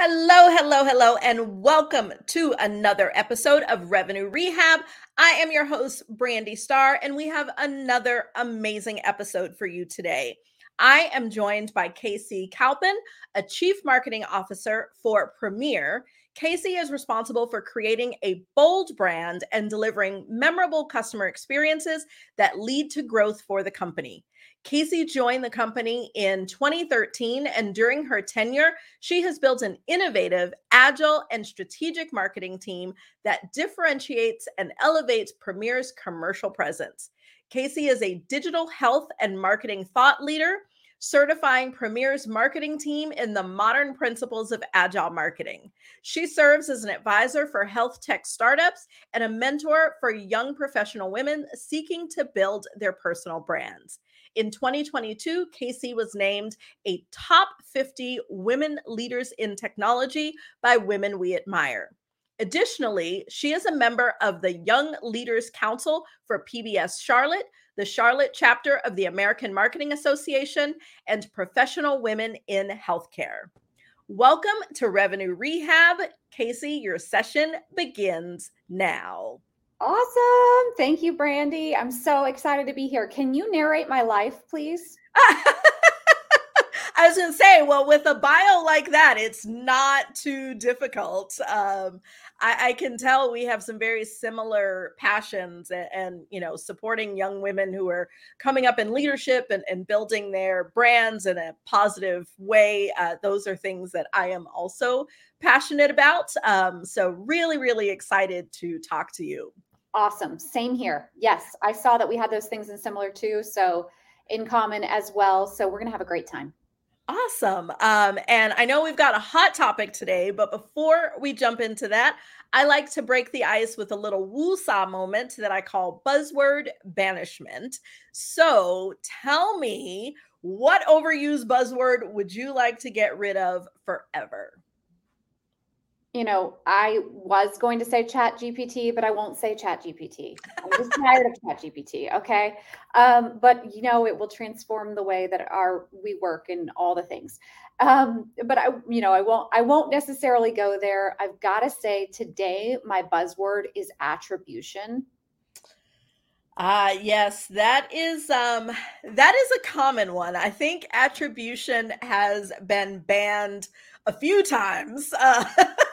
Hello, hello, hello, and welcome to another episode of Revenue Rehab. I am your host, Brandi Starr, and we have another amazing episode for you today. I am joined by Kaycee Kalpin, a chief marketing officer for Premier. Kaycee is responsible for creating a bold brand and delivering memorable customer experiences that lead to growth for the company. Kaycee joined the company in 2013, and during her tenure, she has built an innovative, agile, and strategic marketing team that differentiates and elevates Premier's commercial presence. Kaycee is a digital health and marketing thought leader, certifying Premier's marketing team in the modern principles of agile marketing. She serves as an advisor for health tech startups and a mentor for young professional women seeking to build their personal brands. In 2022, Kaycee was named a top 50 women leaders in technology by Women We Admire. Additionally, she is a member of the Young Leaders Council for PBS Charlotte, the Charlotte chapter of the American Marketing Association, and Professional Women in Healthcare. Welcome to Revenue Rehab. Kaycee, your session begins now. Awesome. Thank you, Brandi. I'm so excited to be here. Can you narrate my life, please? I was going to say, well, with a bio like that, it's not too difficult. Um, I, I, can tell we have some very similar passions and, and, you know, supporting young women who are coming up in leadership and, and building their brands in a positive way. Uh, those are things that I am also passionate about. Um, so, really, really excited to talk to you. Awesome. Same here. Yes, I saw that we had those things in similar too. So in common as well. So we're going to have a great time. Awesome. Um, and I know we've got a hot topic today, but before we jump into that, I like to break the ice with a little woosah moment that I call buzzword banishment. So tell me, what overused buzzword would you like to get rid of forever? You know, I was going to say chat GPT, but I won't say chat GPT. I'm just tired of chat GPT. Okay. Um, but you know, it will transform the way that our we work and all the things. Um, but I, you know, I won't I won't necessarily go there. I've got to say today my buzzword is attribution. Ah, uh, yes, that is um that is a common one. I think attribution has been banned a few times. Uh,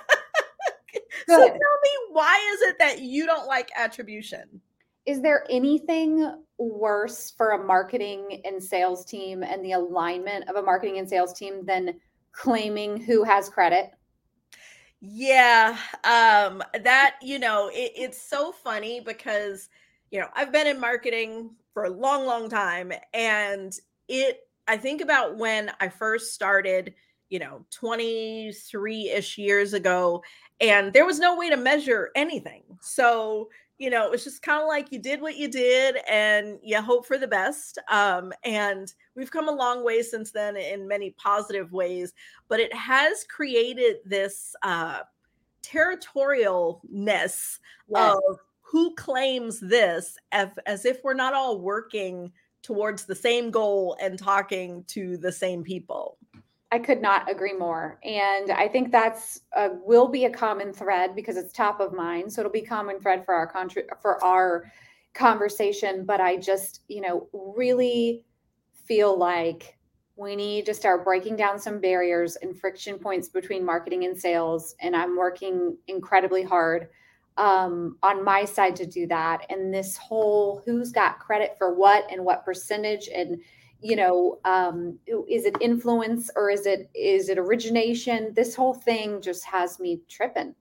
so tell me why is it that you don't like attribution? Is there anything worse for a marketing and sales team and the alignment of a marketing and sales team than claiming who has credit? Yeah, um that you know, it, it's so funny because you know, I've been in marketing for a long long time and it I think about when I first started you know 23ish years ago and there was no way to measure anything so you know it was just kind of like you did what you did and you hope for the best um, and we've come a long way since then in many positive ways but it has created this uh, territorialness yes. of who claims this as, as if we're not all working towards the same goal and talking to the same people I could not agree more. And I think that's will be a common thread because it's top of mind. So it'll be common thread for our country for our conversation. But I just, you know, really feel like we need to start breaking down some barriers and friction points between marketing and sales. And I'm working incredibly hard um, on my side to do that. And this whole who's got credit for what and what percentage and you know um, is it influence or is it is it origination this whole thing just has me tripping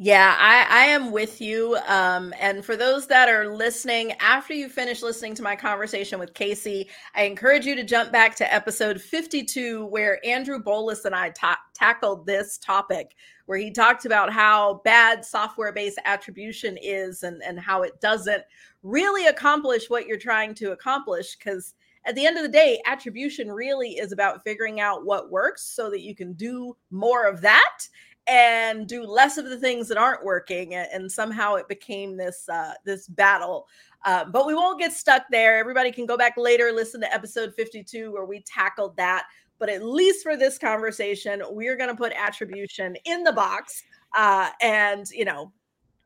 Yeah, I, I am with you. Um, and for those that are listening, after you finish listening to my conversation with Kaycee, I encourage you to jump back to episode 52, where Andrew Bolus and I ta- tackled this topic, where he talked about how bad software based attribution is and, and how it doesn't really accomplish what you're trying to accomplish. Because at the end of the day, attribution really is about figuring out what works so that you can do more of that and do less of the things that aren't working and somehow it became this uh, this battle. Uh, but we won't get stuck there. Everybody can go back later listen to episode 52 where we tackled that. But at least for this conversation we're going to put attribution in the box uh, and you know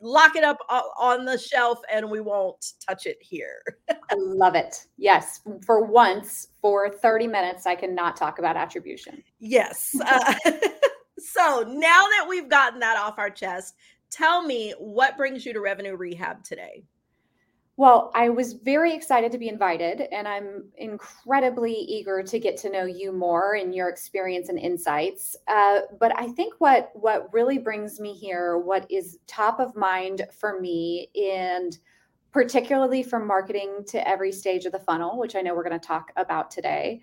lock it up on the shelf and we won't touch it here. I love it. Yes for once for 30 minutes i cannot talk about attribution. Yes uh, So now that we've gotten that off our chest, tell me what brings you to Revenue Rehab today? Well, I was very excited to be invited, and I'm incredibly eager to get to know you more and your experience and insights. Uh, but I think what what really brings me here, what is top of mind for me, and particularly from marketing to every stage of the funnel, which I know we're going to talk about today,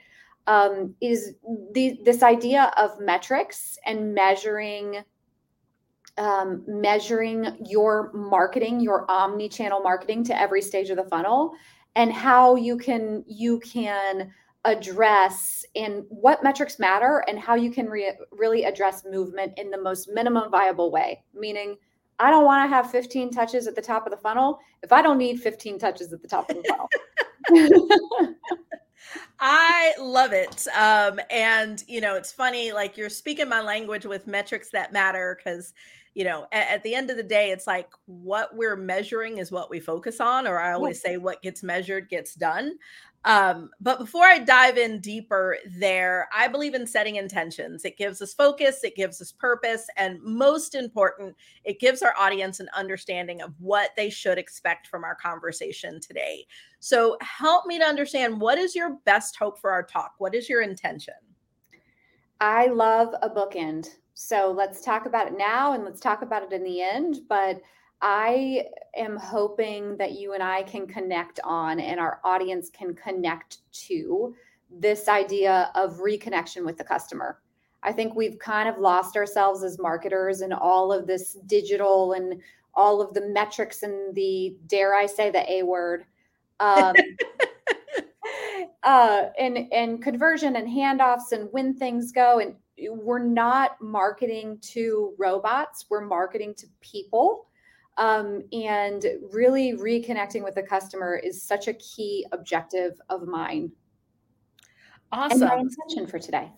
um, is the, this idea of metrics and measuring um, measuring your marketing, your omni-channel marketing to every stage of the funnel, and how you can you can address and what metrics matter and how you can re- really address movement in the most minimum viable way. Meaning, I don't want to have 15 touches at the top of the funnel if I don't need 15 touches at the top of the funnel. I love it. Um, and you know, it's funny, like you're speaking my language with metrics that matter because you know, at, at, the end of the day, it's like what we're measuring is what we focus on, or I always say what gets measured gets done. Um, but before I dive in deeper there, I believe in setting intentions. It gives us focus, it gives us purpose, and most important, it gives our audience an understanding of what they should expect from our conversation today. So, help me to understand what is your best hope for our talk? What is your intention? I love a bookend. So, let's talk about it now and let's talk about it in the end. But I am hoping that you and I can connect on and our audience can connect to this idea of reconnection with the customer. I think we've kind of lost ourselves as marketers in all of this digital and all of the metrics and the dare I say the A word. Um, uh, and and conversion and handoffs and when things go and we're not marketing to robots we're marketing to people um, and really reconnecting with the customer is such a key objective of mine. Awesome. And my intention for today.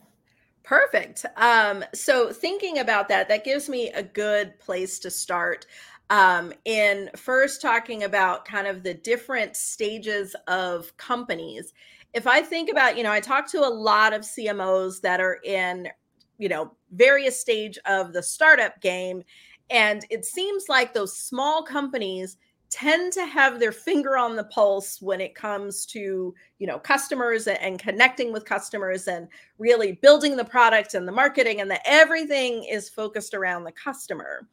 Perfect. Um, so thinking about that, that gives me a good place to start. Um, in first talking about kind of the different stages of companies. If I think about, you know, I talk to a lot of CMOs that are in, you know, various stage of the startup game and it seems like those small companies tend to have their finger on the pulse when it comes to you know customers and connecting with customers and really building the product and the marketing and that everything is focused around the customer.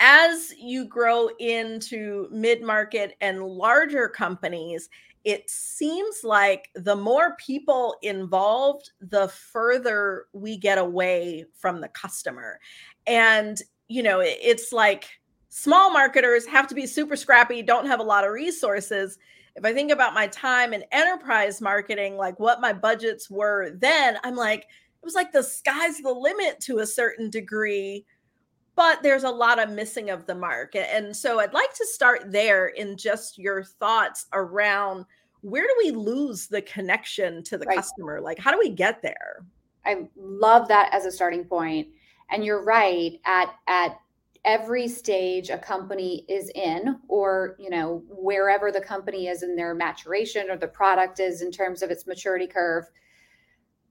As you grow into mid-market and larger companies it seems like the more people involved the further we get away from the customer and you know, it's like small marketers have to be super scrappy, don't have a lot of resources. If I think about my time in enterprise marketing, like what my budgets were then, I'm like, it was like the sky's the limit to a certain degree, but there's a lot of missing of the mark. And so I'd like to start there in just your thoughts around where do we lose the connection to the right. customer? Like, how do we get there? I love that as a starting point and you're right at at every stage a company is in or you know wherever the company is in their maturation or the product is in terms of its maturity curve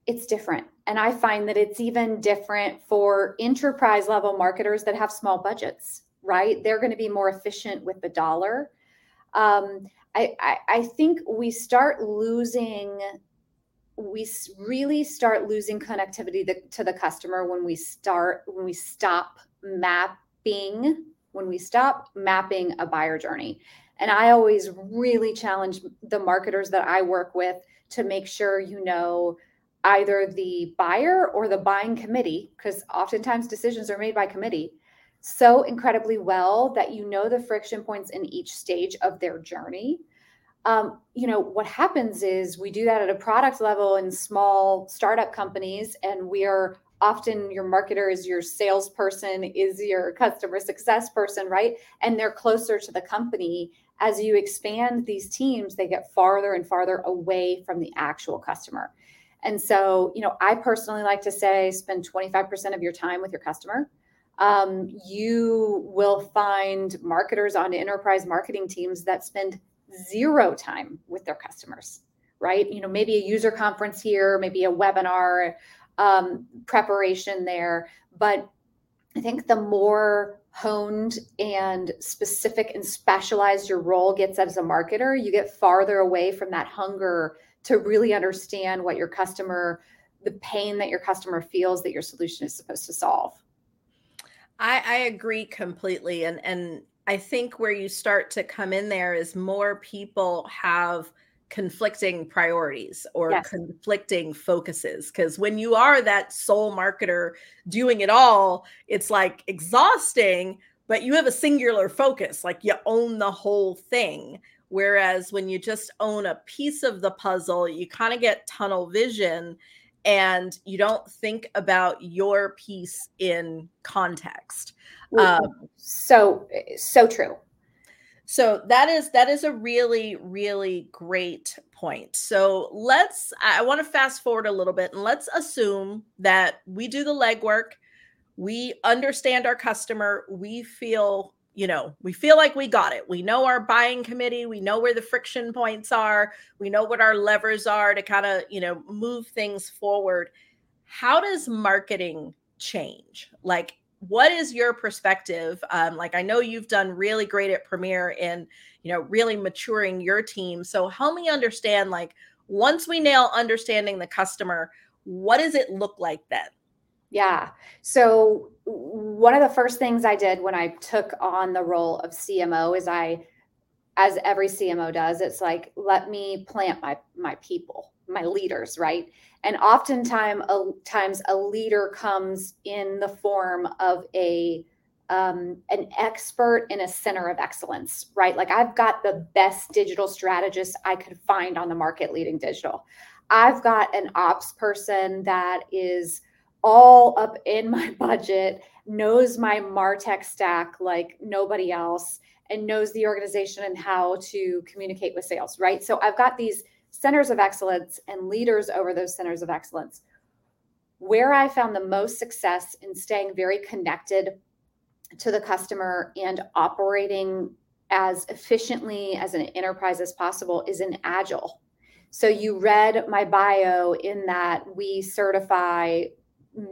it's different. And i find that it's even different for enterprise level marketers that have small budgets right? They're going to be more efficient with the dollar. Um, I, I, I think we start losing we really start losing connectivity to the customer when we start when we stop mapping, when we stop mapping a buyer journey. And I always really challenge the marketers that I work with to make sure you know either the buyer or the buying committee, because oftentimes decisions are made by committee, so incredibly well that you know the friction points in each stage of their journey. Um, you know, what happens is we do that at a product level in small startup companies, and we are often your marketer is your salesperson, is your customer success person, right? And they're closer to the company. As you expand these teams, they get farther and farther away from the actual customer. And so, you know, I personally like to say spend 25% of your time with your customer. Um, you will find marketers on enterprise marketing teams that spend zero time with their customers, right? You know, maybe a user conference here, maybe a webinar um, preparation there. But I think the more honed and specific and specialized your role gets as a marketer, you get farther away from that hunger to really understand what your customer, the pain that your customer feels that your solution is supposed to solve. I, I agree completely. And and I think where you start to come in there is more people have conflicting priorities or yes. conflicting focuses because when you are that sole marketer doing it all it's like exhausting but you have a singular focus like you own the whole thing Whereas when you just own a piece of the puzzle, you kind of get tunnel vision and you don't think about your piece in context. Um, so, so true. So that is that is a really really great point. So let's I want to fast forward a little bit and let's assume that we do the legwork, we understand our customer, we feel you know, we feel like we got it. We know our buying committee, we know where the friction points are, we know what our levers are to kind of, you know, move things forward. How does marketing change? Like, what is your perspective? Um, like, I know you've done really great at Premier in, you know, really maturing your team. So help me understand, like, once we nail understanding the customer, what does it look like then? Yeah. So one of the first things I did when I took on the role of CMO is I as every CMO does, it's like let me plant my my people, my leaders, right? And oftentimes a times a leader comes in the form of a um, an expert in a center of excellence, right? Like I've got the best digital strategist I could find on the market leading digital. I've got an ops person that is all up in my budget, knows my Martech stack like nobody else, and knows the organization and how to communicate with sales, right? So I've got these centers of excellence and leaders over those centers of excellence. Where I found the most success in staying very connected to the customer and operating as efficiently as an enterprise as possible is in agile. So you read my bio in that we certify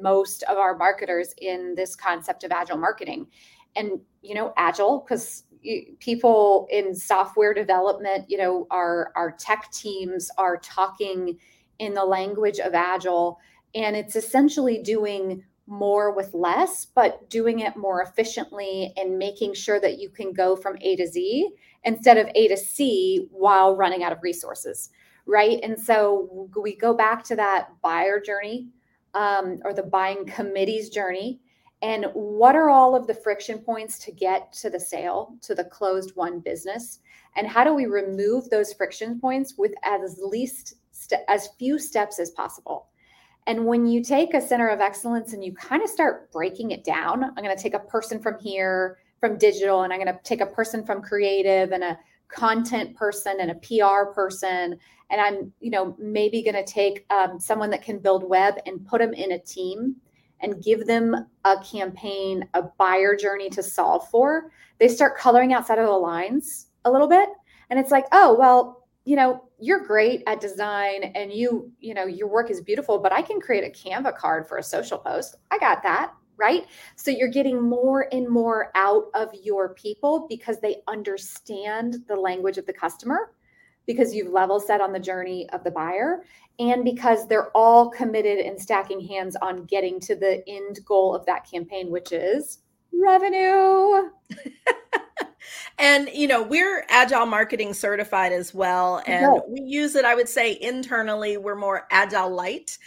most of our marketers in this concept of agile marketing. And you know agile because people in software development you know our our tech teams are talking in the language of agile and it's essentially doing more with less but doing it more efficiently and making sure that you can go from a to z instead of a to c while running out of resources right? And so we go back to that buyer journey um, or the buying committee's journey and what are all of the friction points to get to the sale to the closed won business and how do we remove those friction points with as least st- as few steps as possible and when you take a center of excellence and you kind of start breaking it down i'm going to take a person from here from digital and i'm going to take a person from creative and a content person and a PR person. And I'm, you know, maybe going to take um, someone that can build web and put them in a team and give them a campaign, a buyer journey to solve for. They start coloring outside of the lines a little bit. And it's like, oh, well, you know, you're great at design and you, you know, your work is beautiful, but I can create a Canva card for a social post. I got that right? So you're getting more and more out of your people because they understand the language of the customer, because you've level set on the journey of the buyer, and because they're all committed and stacking hands on getting to the end goal of that campaign, which is revenue. and you know we're agile marketing certified as well and we use it i would say internally we're more agile light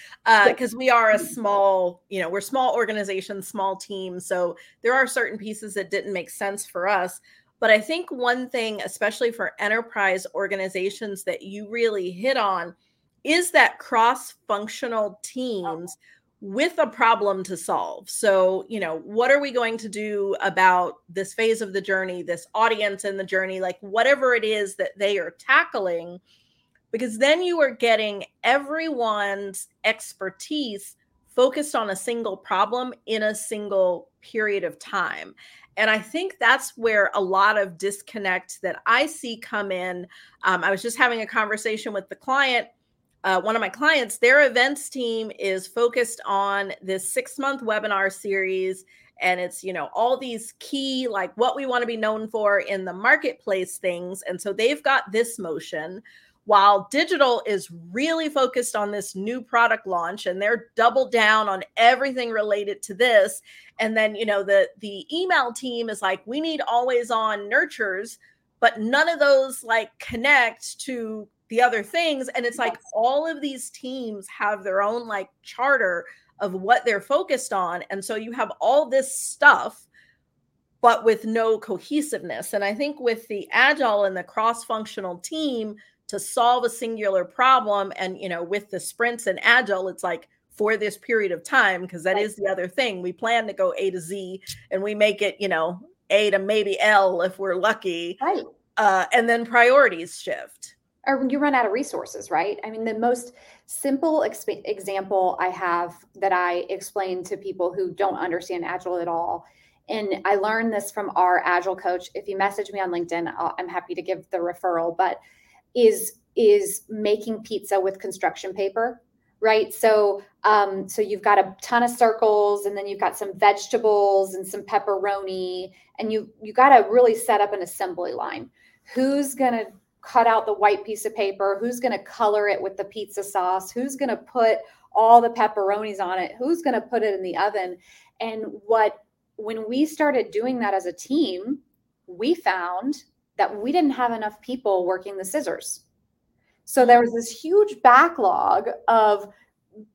because uh, we are a small you know we're small organization small team so there are certain pieces that didn't make sense for us but i think one thing especially for enterprise organizations that you really hit on is that cross functional uh-huh. teams with a problem to solve. So, you know, what are we going to do about this phase of the journey, this audience in the journey, like whatever it is that they are tackling? Because then you are getting everyone's expertise focused on a single problem in a single period of time. And I think that's where a lot of disconnect that I see come in. Um, I was just having a conversation with the client uh, one of my clients, their events team is focused on this six month webinar series. And it's, you know, all these key, like what we want to be known for in the marketplace things. And so they've got this motion while digital is really focused on this new product launch and they're doubled down on everything related to this and then you know the the email team is like we need always on nurtures but none of those like connect to the other things and it's like all of these teams have their own like charter of what they're focused on and so you have all this stuff but with no cohesiveness and i think with the agile and the cross functional team to solve a singular problem and you know with the sprints and agile it's like for this period of time because that right. is the other thing we plan to go a to z and we make it you know a to maybe l if we're lucky right uh, and then priorities shift or you run out of resources, right? I mean, the most simple exp- example I have that I explain to people who don't understand Agile at all, and I learned this from our Agile coach. If you message me on LinkedIn, i am happy to give the referral. But is is making pizza with construction paper, right? So um, so you've got a ton of circles, and then you've got some vegetables and some pepperoni, and you you got to really set up an assembly line. Who's gonna cut out the white piece of paper? Who's going to color it with the pizza sauce? Who's going to put all the pepperonis on it? Who's going to put it in the oven? And what, when we started doing that as a team, we found that we didn't have enough people working the scissors. So there was this huge backlog of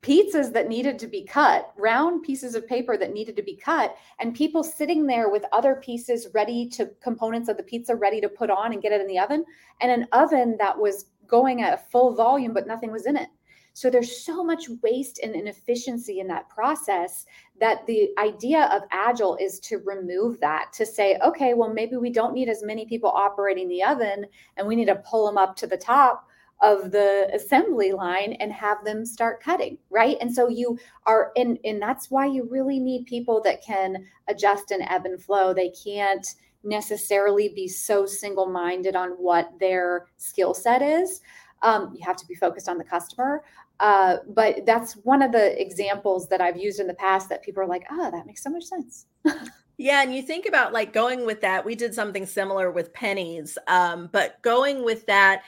pizzas that needed to be cut, round pieces of paper that needed to be cut, and people sitting there with other pieces ready to components of the pizza ready to put on and get it in the oven, and an oven that was going at full volume, but nothing was in it. So there's so much waste and inefficiency in that process that the idea of agile is to remove that, to say, okay, well, maybe we don't need as many people operating the oven and we need to pull them up to the top of the assembly line and have them start cutting right? And so you are in and that's why you really need people that can adjust and ebb and flow. They can't necessarily be so single-minded on what their skill set is. Um, you have to be focused on the customer uh, but that's one of the examples that i've used in the past that people are like oh that makes so much sense Yeah, and you think about like going with that. We did something similar with pennies, um, but going with that,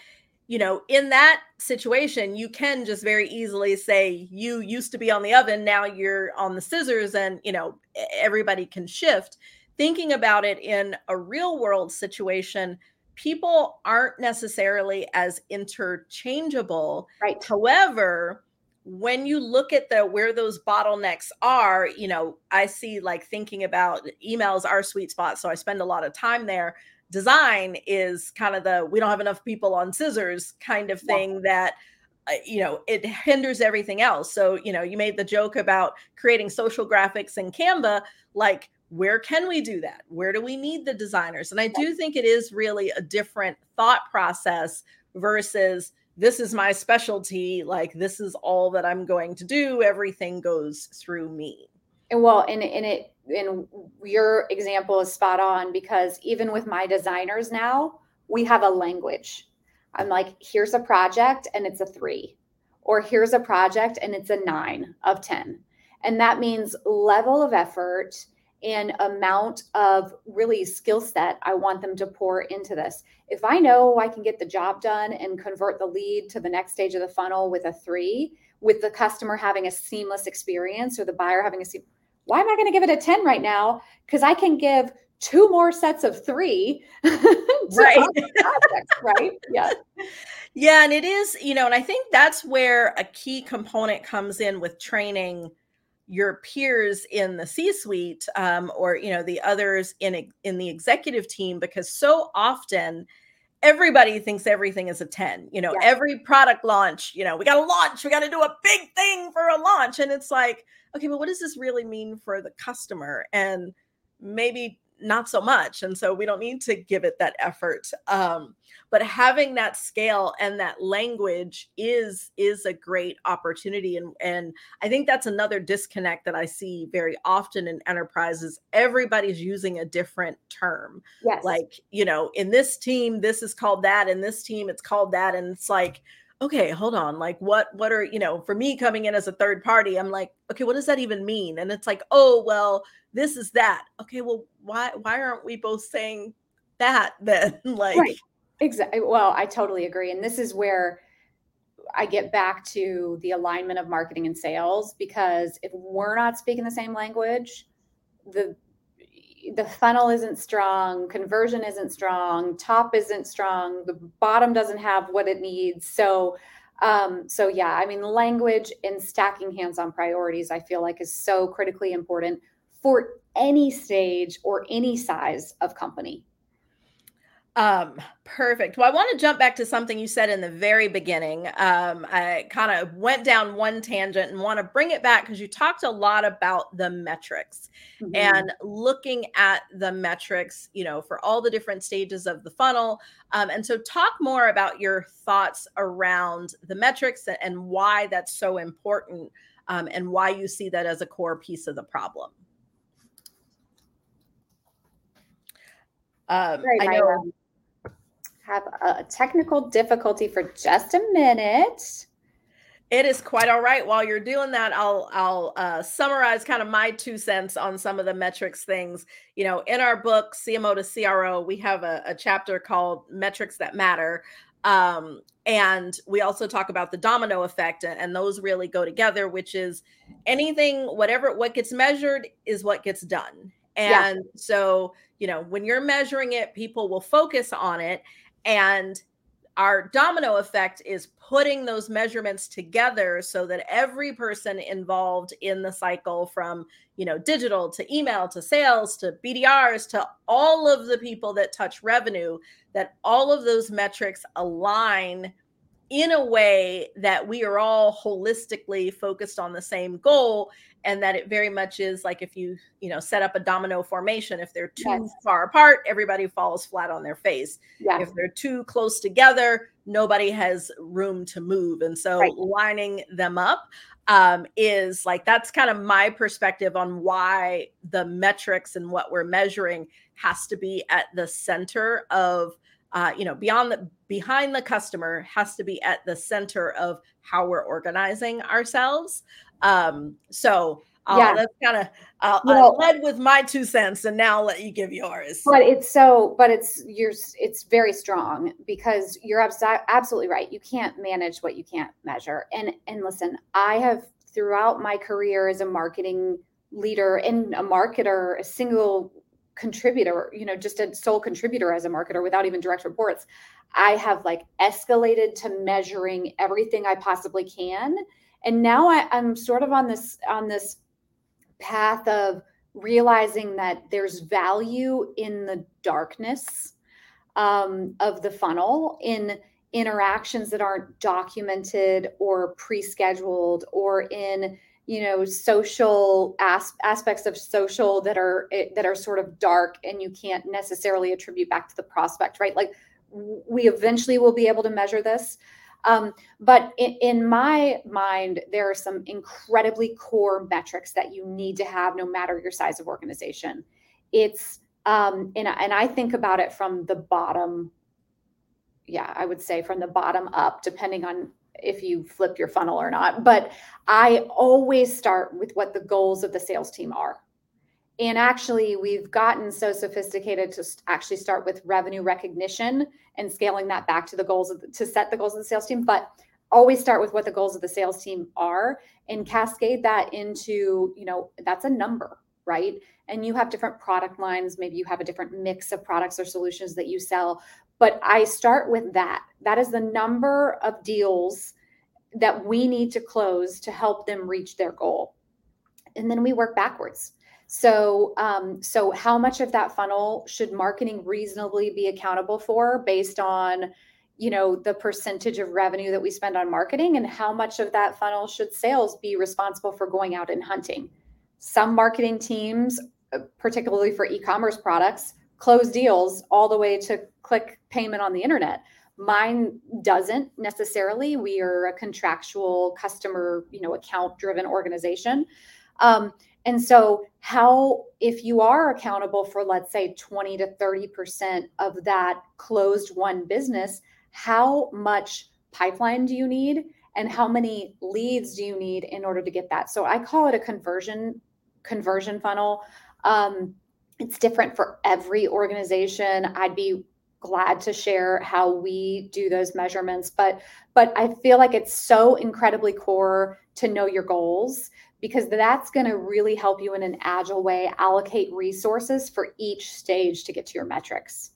you know, in that situation, you can just very easily say you used to be on the oven, now you're on the scissors, and you know, everybody can shift. Thinking about it in a real world situation, people aren't necessarily as interchangeable. Right. However, when you look at the where those bottlenecks are, you know, I see like thinking about emails our sweet spot, so I spend a lot of time there design is kind of the we don't have enough people on scissors kind of thing yeah. that uh, you know it hinders everything else so you know you made the joke about creating social graphics in canva like where can we do that? Where do we need the designers? And i do think it is really a different thought process versus this is my specialty like this is all that i'm going to do. Everything goes through me. And well and, and it and your example is spot on because even with my designers now, we have a language. I'm like, here's a project and it's a three, or here's a project and it's a nine of 10. And that means level of effort and amount of really skill set I want them to pour into this. If I know I can get the job done and convert the lead to the next stage of the funnel with a three, with the customer having a seamless experience or the buyer having a why am I going to give it a 10 right now? Because I can give two more sets of three right right yeah yeah and it is you know and i think that's where a key component comes in with training your peers in the c suite um, or you know the others in in the executive team because so often everybody thinks everything is a 10 you know yeah. every product launch you know we got to launch we got to do a big thing for a launch and it's like okay but what does this really mean for the customer and maybe not so much and so we don't need to give it that effort um, but having that scale and that language is is a great opportunity and and i think that's another disconnect that i see very often in enterprises. Everybody's using a different term yes. like you know in this team this is called that in this team it's called that and it's like okay hold on like what what are you know for me coming in as a third party i'm like okay what does that even mean and it's like oh well this is that okay well why why aren't we both saying that then like right. exactly well i totally agree and this is where i get back to the alignment of marketing and sales because if we're not speaking the same language the the funnel isn't strong conversion isn't strong top isn't strong the bottom doesn't have what it needs so um, so yeah i mean language and stacking hands on priorities i feel like is so critically important for any stage or any size of company. Um, perfect. Well, I want to jump back to something you said in the very beginning. Um, I kind of went down one tangent and want to bring it back because you talked a lot about the metrics mm-hmm. and looking at the metrics, you know, for all the different stages of the funnel. Um, and so, talk more about your thoughts around the metrics and why that's so important um, and why you see that as a core piece of the problem. Um, right, I know. Have a technical difficulty for just a minute. It is quite all right. While you're doing that, I'll I'll uh, summarize kind of my two cents on some of the metrics things. You know, in our book CMO to CRO, we have a, a chapter called "Metrics That Matter," um, and we also talk about the domino effect, and those really go together. Which is anything, whatever what gets measured is what gets done, and yeah. so you know, when you're measuring it, people will focus on it. And our domino effect is putting those measurements together so that every person involved in the cycle from you know digital to email to sales to bdrs to all of the people that touch revenue that all of those metrics align in a way that we are all holistically focused on the same goal and that it very much is like if you you know set up a domino formation if they're too yes. far apart everybody falls flat on their face yes. if they're too close together nobody has room to move and so right. lining them up um, is like that's kind of my perspective on why the metrics and what we're measuring has to be at the center of uh, you know beyond the behind the customer has to be at the center of how we're organizing ourselves. Um so uh, yeah. that's kind of uh, I led with my two cents and now I'll let you give yours. But it's so but it's you're it's very strong because you're abs- absolutely right. You can't manage what you can't measure. And and listen i have throughout my career as a marketing leader and a marketer a single contributor, you know, just a sole contributor as a marketer without even direct reports, I have like escalated to measuring everything I possibly can. And now I, I'm sort of on this on this path of realizing that there's value in the darkness um, of the funnel in interactions that aren't documented or pre-scheduled or in you know social as- aspects of social that are eh, that are sort of dark and you can't necessarily attribute back to the prospect right? Like we eventually will be able to measure this. Um, but in, in, my mind there are some incredibly core metrics that you need to have no matter your size of organization. It's um, and, and i think about it from the bottom yeah i would say from the bottom up depending on if you flip your funnel or not. But I always start with what the goals of the sales team are. And actually, we've gotten so sophisticated to actually start with revenue recognition and scaling that back to the goals the, to set the goals of the sales team. But always start with what the goals of the sales team are and cascade that into, you know, that's a number, right? And you have different product lines. Maybe you have a different mix of products or solutions that you sell. But I start with that. That is the number of deals that we need to close to help them reach their goal. And then we work backwards. So, um, so how much of that funnel should marketing reasonably be accountable for based on, you know, the percentage of revenue that we spend on marketing, and how much of that funnel should sales be responsible for going out and hunting? Some marketing teams, uh, particularly for e-commerce products, close deals all the way to click payment on the internet. Mine doesn't necessarily. We are a contractual customer you know account driven organization. Um, and so how if you are accountable for let's say 20 to 30% of that closed won business how much pipeline do you need and how many leads do you need in order to get that? So i call it a conversion conversion funnel. Um, it's different for every organization i'd be glad to share how we do those measurements but but i feel like it's so incredibly core to know your goals because that's going to really help you in an agile way allocate resources for each stage to get to your metrics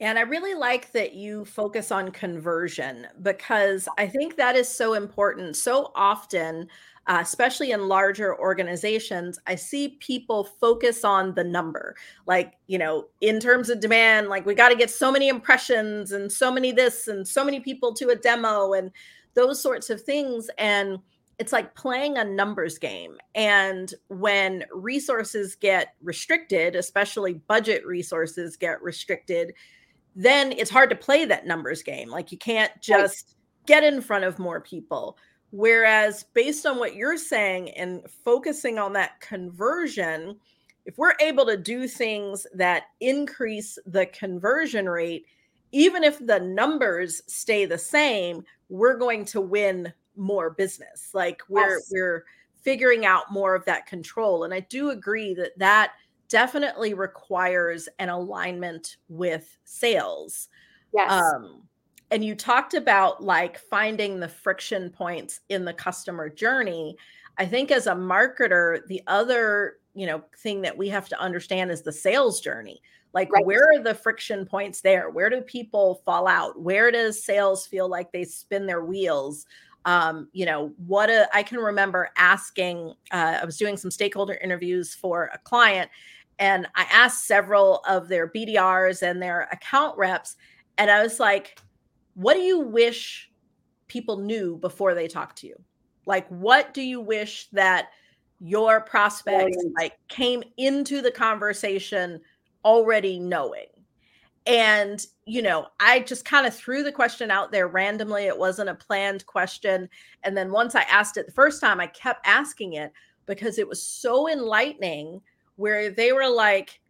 and I really like that you focus on conversion because I think that is so important. So often, uh, especially in larger organizations, I see people focus on the number. Like, you know, in terms of demand, like we got to get so many impressions and so many this and so many people to a demo and those sorts of things. And it's like playing a numbers game. And when resources get restricted, especially budget resources get restricted, then it's hard to play that numbers game. Like you can't just get in front of more people. Whereas, based on what you're saying and focusing on that conversion, if we're able to do things that increase the conversion rate, even if the numbers stay the same, we're going to win more business. Like we're yes. we're figuring out more of that control. And I do agree that that definitely requires an alignment with sales. Yes. Um, and you talked about like finding the friction points in the customer journey i think as a marketer the other you know thing that we have to understand is the sales journey. Like right. where are the friction points there? Where do people fall out? Where does sales feel like they spin their wheels? Um, you know what a, I can remember asking uh, i was doing some stakeholder interviews for a client and i asked several of their bdrs and their account reps and i was like what do you wish people knew before they talk to you? Like, what do you wish that your prospects like came into the conversation already knowing? And, you know, I just kind of threw the question out there randomly. It wasn't a planned question. And then once I asked it the first time, I kept asking it because it was so enlightening where they were like,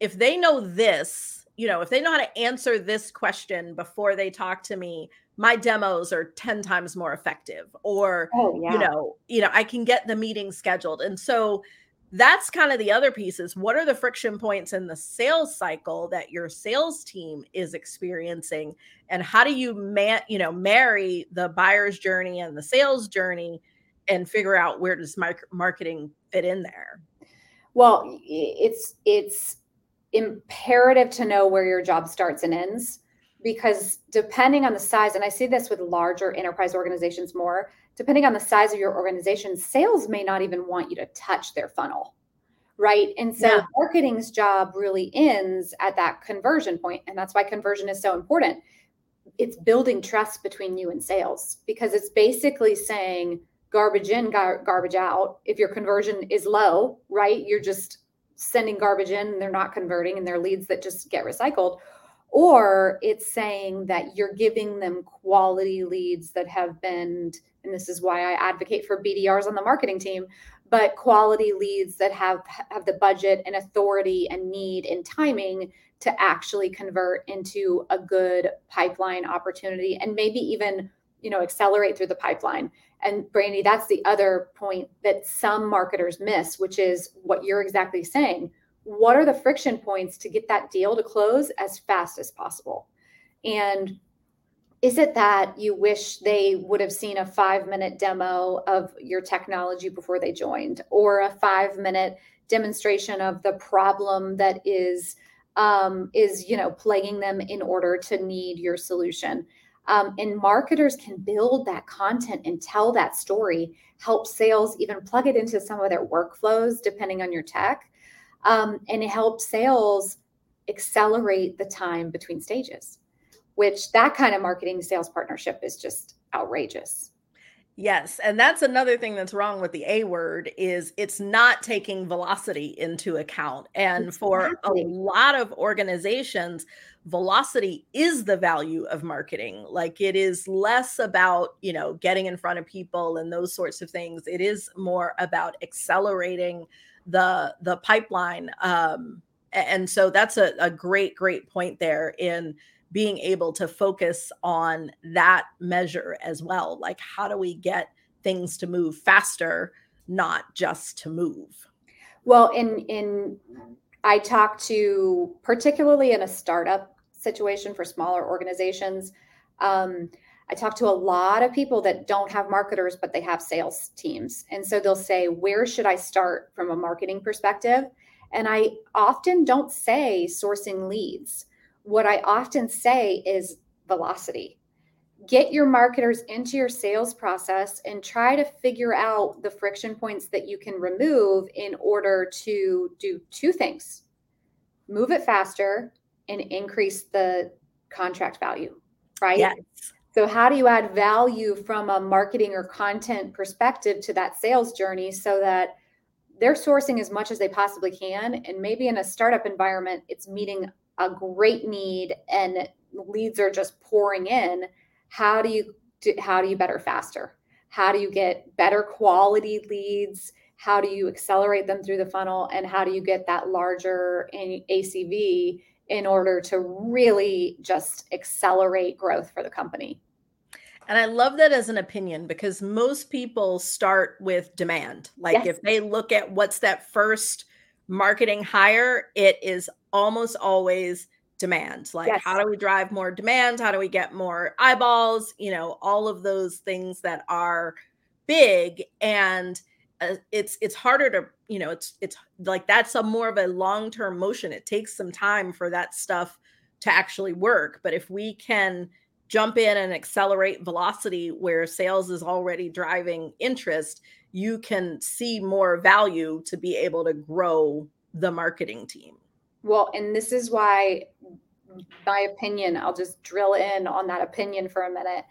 if they know this, you know, if they know how to answer this question before they talk to me, my demos are 10 times more effective or oh, yeah. you know, you know, I can get the meeting scheduled. And so that's kind of the other piece is what are the friction points in the sales cycle that your sales team is experiencing and how do you man, you know, marry the buyer's journey and the sales journey and figure out where does my marketing fit in there? Well, it's it's imperative to know where your job starts and ends because depending on the size and i see this with larger enterprise organizations more depending on the size of your organization sales may not even want you to touch their funnel right? And so yeah. marketing's job really ends at that conversion point and that's why conversion is so important. It's building trust between you and sales because it's basically saying garbage in gar- garbage out. If your conversion is low right you're just sending garbage in and they're not converting and they're leads that just get recycled or it's saying that you're giving them quality leads that have been and this is why I advocate for BDRs on the marketing team but quality leads that have have the budget and authority and need and timing to actually convert into a good pipeline opportunity and maybe even you know accelerate through the pipeline and brandi that's the other point that some marketers miss which is what you're exactly saying. What are the friction points to get that deal to close as fast as possible? And is it that you wish they would have seen a five minute demo of your technology before they joined or a five minute demonstration of the problem that is um, is you know plaguing them in order to need your solution um, and marketers can build that content and tell that story help sales even plug it into some of their workflows depending on your tech. Um, and help sales accelerate the time between stages which that kind of marketing sales partnership is just outrageous. Yes, and that's another thing that's wrong with the A word is it's not taking velocity into account. And for a lot of organizations, velocity is the value of marketing. Like it is less about, you know, getting in front of people and those sorts of things. It is more about accelerating the the pipeline. Um, and so that's a, a great, great point there in being able to focus on that measure as well. Like, how do we get things to move faster, not just to move? Well, in in I talk to particularly in a startup situation for smaller organizations. Um, I talk to a lot of people that don't have marketers, but they have sales teams. And so they'll say, Where should I start from a marketing perspective? And I often don't say sourcing leads what I often say is velocity. Get your marketers into your sales process and try to figure out the friction points that you can remove in order to do two things move it faster and increase the contract value, right? Yes. So, how do you add value from a marketing or content perspective to that sales journey so that they're sourcing as much as they possibly can? And maybe in a startup environment, it's meeting a great need and leads are just pouring in how do you do, how do you better faster how do you get better quality leads how do you accelerate them through the funnel and how do you get that larger acv in order to really just accelerate growth for the company and I love that as an opinion because most people start with demand. Like yes. if they look at what's that first marketing hire, it is almost always demand. Like, yes. how do we drive more demand? How do we get more eyeballs? You know, all of those things that are big and uh, it's it's harder to you know it's it's like that's a more of a long term motion it takes some time for that stuff to actually work but if we can jump in and accelerate velocity where sales is already driving interest you can see more value to be able to grow the marketing team well, and this is why my opinion, I'll just drill in on that opinion for a minute.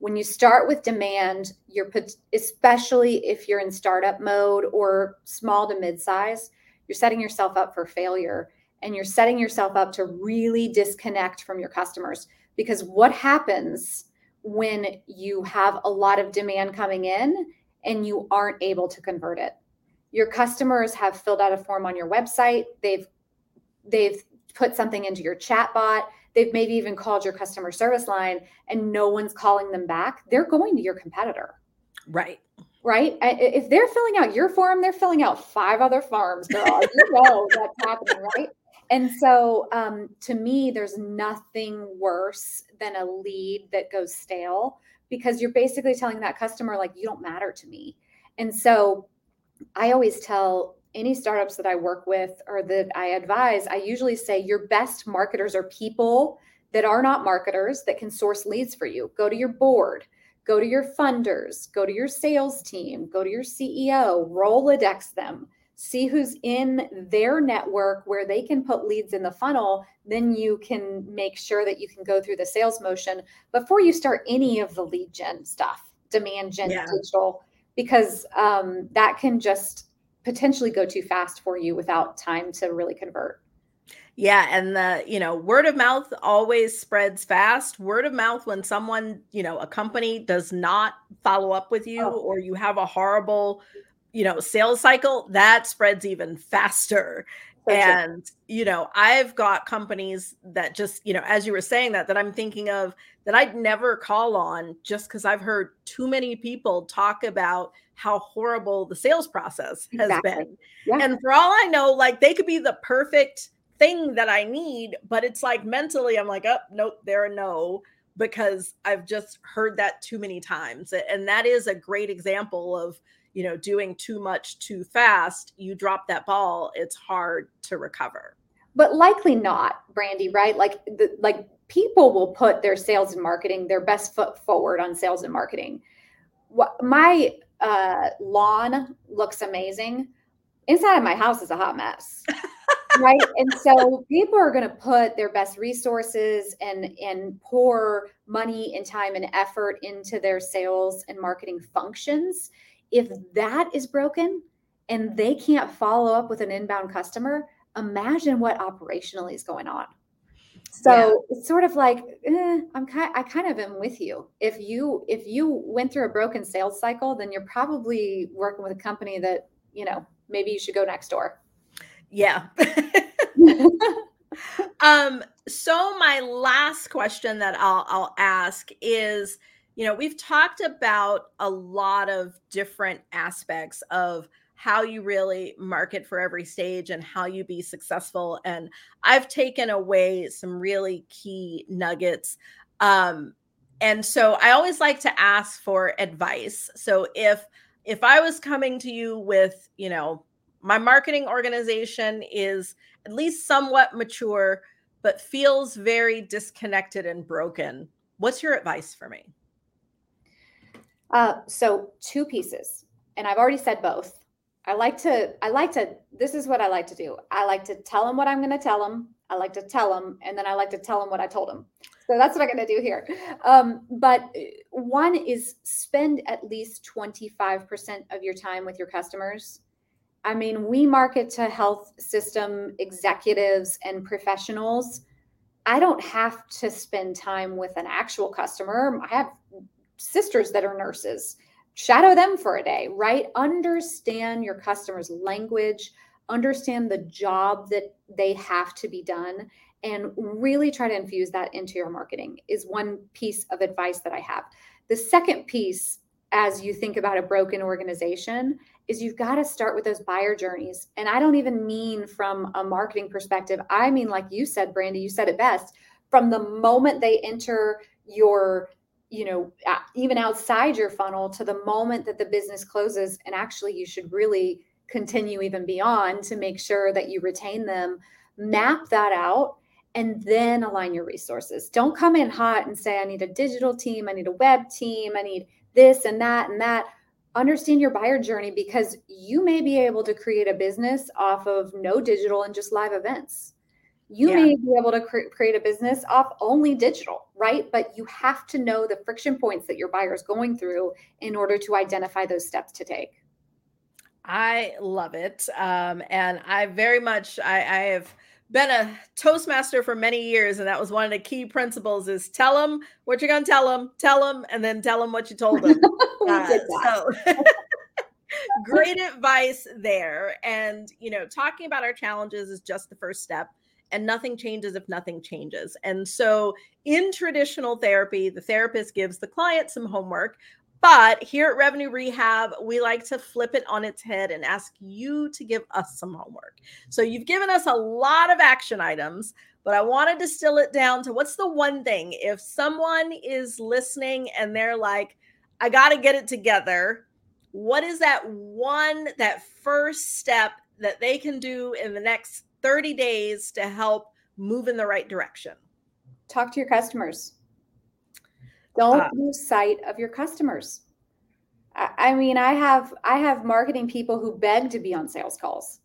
When you start with demand, you're especially if you're in startup mode or small to mid-size, you're setting yourself up for failure and you're setting yourself up to really disconnect from your customers because what happens when you have a lot of demand coming in and you aren't able to convert it? Your customers have filled out a form on your website. They've they've put something into your chat bot they've maybe even called your customer service line and no one's calling them back they're going to your competitor. Right. Right? If they're filling out your form they're filling out five other forms girl. You know that's happening right? And so um, to me there's nothing worse than a lead that goes stale because you're basically telling that customer like you don't matter to me. And so i always tell any startups that I work with or that I advise, I usually say your best marketers are people that are not marketers that can source leads for you. Go to your board, go to your funders, go to your sales team, go to your CEO, Rolodex them, see who's in their network where they can put leads in the funnel. Then you can make sure that you can go through the sales motion before you start any of the lead gen stuff, demand gen, yeah. digital, because um, that can just potentially go too fast for you without time to really convert. Yeah, and the, you know, word of mouth always spreads fast. Word of mouth when someone, you know, a company does not follow up with you oh. or you have a horrible, you know, sales cycle, that spreads even faster. And you know i've got companies that just you know as you were saying that that i'm thinking of that i'd never call on just because i've heard too many people talk about how horrible the sales process has exactly. been yeah. and for all i know like they could be the perfect thing that i need but it's like mentally i'm like oh nope they're a no because I've just heard that too many times. And that is a great example of, you know, doing too much too fast. You drop that ball, it's hard to recover. But likely not, Brandi, right? Like the like people will put their sales and marketing, their best foot forward on sales and marketing. What my uh, lawn looks amazing. Inside of my house is a hot mess. right and so people are going to put their best resources and and pour money and time and effort into their sales and marketing functions if that is broken and they can't follow up with an inbound customer imagine what operationally is going on so yeah. it's sort of like eh, i'm kind i kind of am with you if you if you went through a broken sales cycle then you're probably working with a company that you know maybe you should go next door yeah. um, so my last question that I'll I'll ask is, you know, we've talked about a lot of different aspects of how you really market for every stage and how you be successful. And I've taken away some really key nuggets. Um, and so I always like to ask for advice. So if if I was coming to you with, you know, my marketing organization is at least somewhat mature, but feels very disconnected and broken. What's your advice for me? Uh, so two pieces, and I've already said both. I like to, I like to, this is what I like to do. I like to tell them what I'm going to tell them. I like to tell them, and then I like to tell them what I told them. So that's what I'm going to do here. Um, but uh, one is spend at least 25% of your time with your customers I mean, we market to health system executives and professionals. I don't have to spend time with an actual customer. I have sisters that are nurses. Shadow them for a day, right? Understand your customer's language, understand the job that they have to be done, and really try to infuse that into your marketing is one piece of advice that I have. The second piece, as you think about a broken organization, is you've got to start with those buyer journeys. And I don't even mean from a marketing perspective. I mean, like you said, Brandi, you said it best. From the moment they enter your, you know, even outside your funnel to the moment that the business closes, and actually you should really continue even beyond to make sure that you retain them, map that out and then align your resources. Don't come in hot and say, I need a digital team, I need a web team, I need this and that and that understand your buyer journey because you may be able to create a business off of no digital and just live events. You yeah. may be able to cre- create a business off only digital, right? But you have to know the friction points that your buyer is going through in order to identify those steps to take. I love it. Um, and I very much, I, I have been a toastmaster for many years and that was one of the key principles is tell them what you're going to tell them tell them and then tell them what you told them uh, so great advice there and you know talking about our challenges is just the first step and nothing changes if nothing changes and so in traditional therapy the therapist gives the client some homework but here at Revenue Rehab, we like to flip it on its head and ask you to give us some homework. So you've given us a lot of action items, but I want to distill it down to what's the one thing if someone is listening and they're like, I got to get it together. What is that one, that first step that they can do in the next 30 days to help move in the right direction? Talk to your customers don't uh, lose sight of your customers. I, I mean, I have I have marketing people who beg to be on sales calls,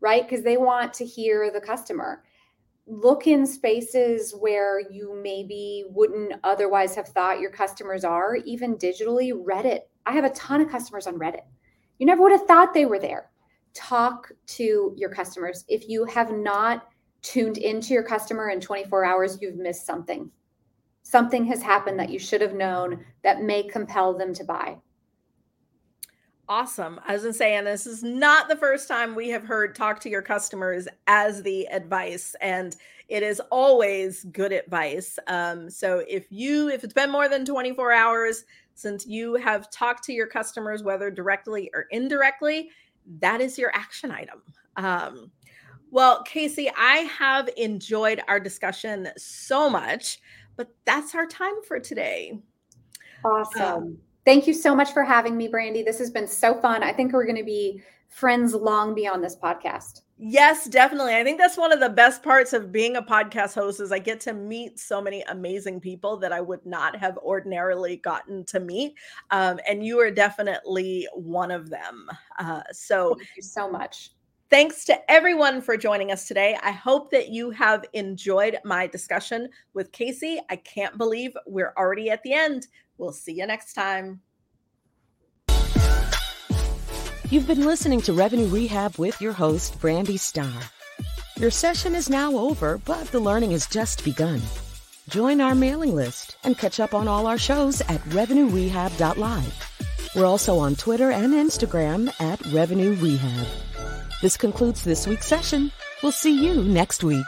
right? Because they want to hear the customer. Look in spaces where you maybe wouldn't otherwise have thought your customers are, even digitally. Reddit. I have a ton of customers on Reddit. You never would have thought they were there. Talk to your customers. If you have not tuned into your customer in 24 hours, you've missed something something has happened that you should have known that may compel them to buy. Awesome. As I was going to say, and this is not the first time we have heard talk to your customers as the advice, and it is always good advice. Um, so if you, if it's been more than 24 hours since you have talked to your customers, whether directly or indirectly, that is your action item. Um, well, Kaycee, I have enjoyed our discussion so much. But that's our time for today. Awesome. Um, Thank you so much for having me, Brandi. This has been so fun. I think we're going to be friends long beyond this podcast. Yes, definitely. I think that's one of the best parts of being a podcast host is I get to meet so many amazing people that I would not have ordinarily gotten to meet. Um, and you are definitely one of them. Uh, so thank you so much. Thanks to everyone for joining us today. I hope that you have enjoyed my discussion with Kaycee. I can't believe we're already at the end. We'll see you next time. You've been listening to Revenue Rehab with your host, Brandi Starr. Your session is now over, but the learning has just begun. Join our mailing list and catch up on all our shows at revenuerehab.live. We're also on Twitter and Instagram at Revenue Rehab. This concludes this week's session. We'll see you next week.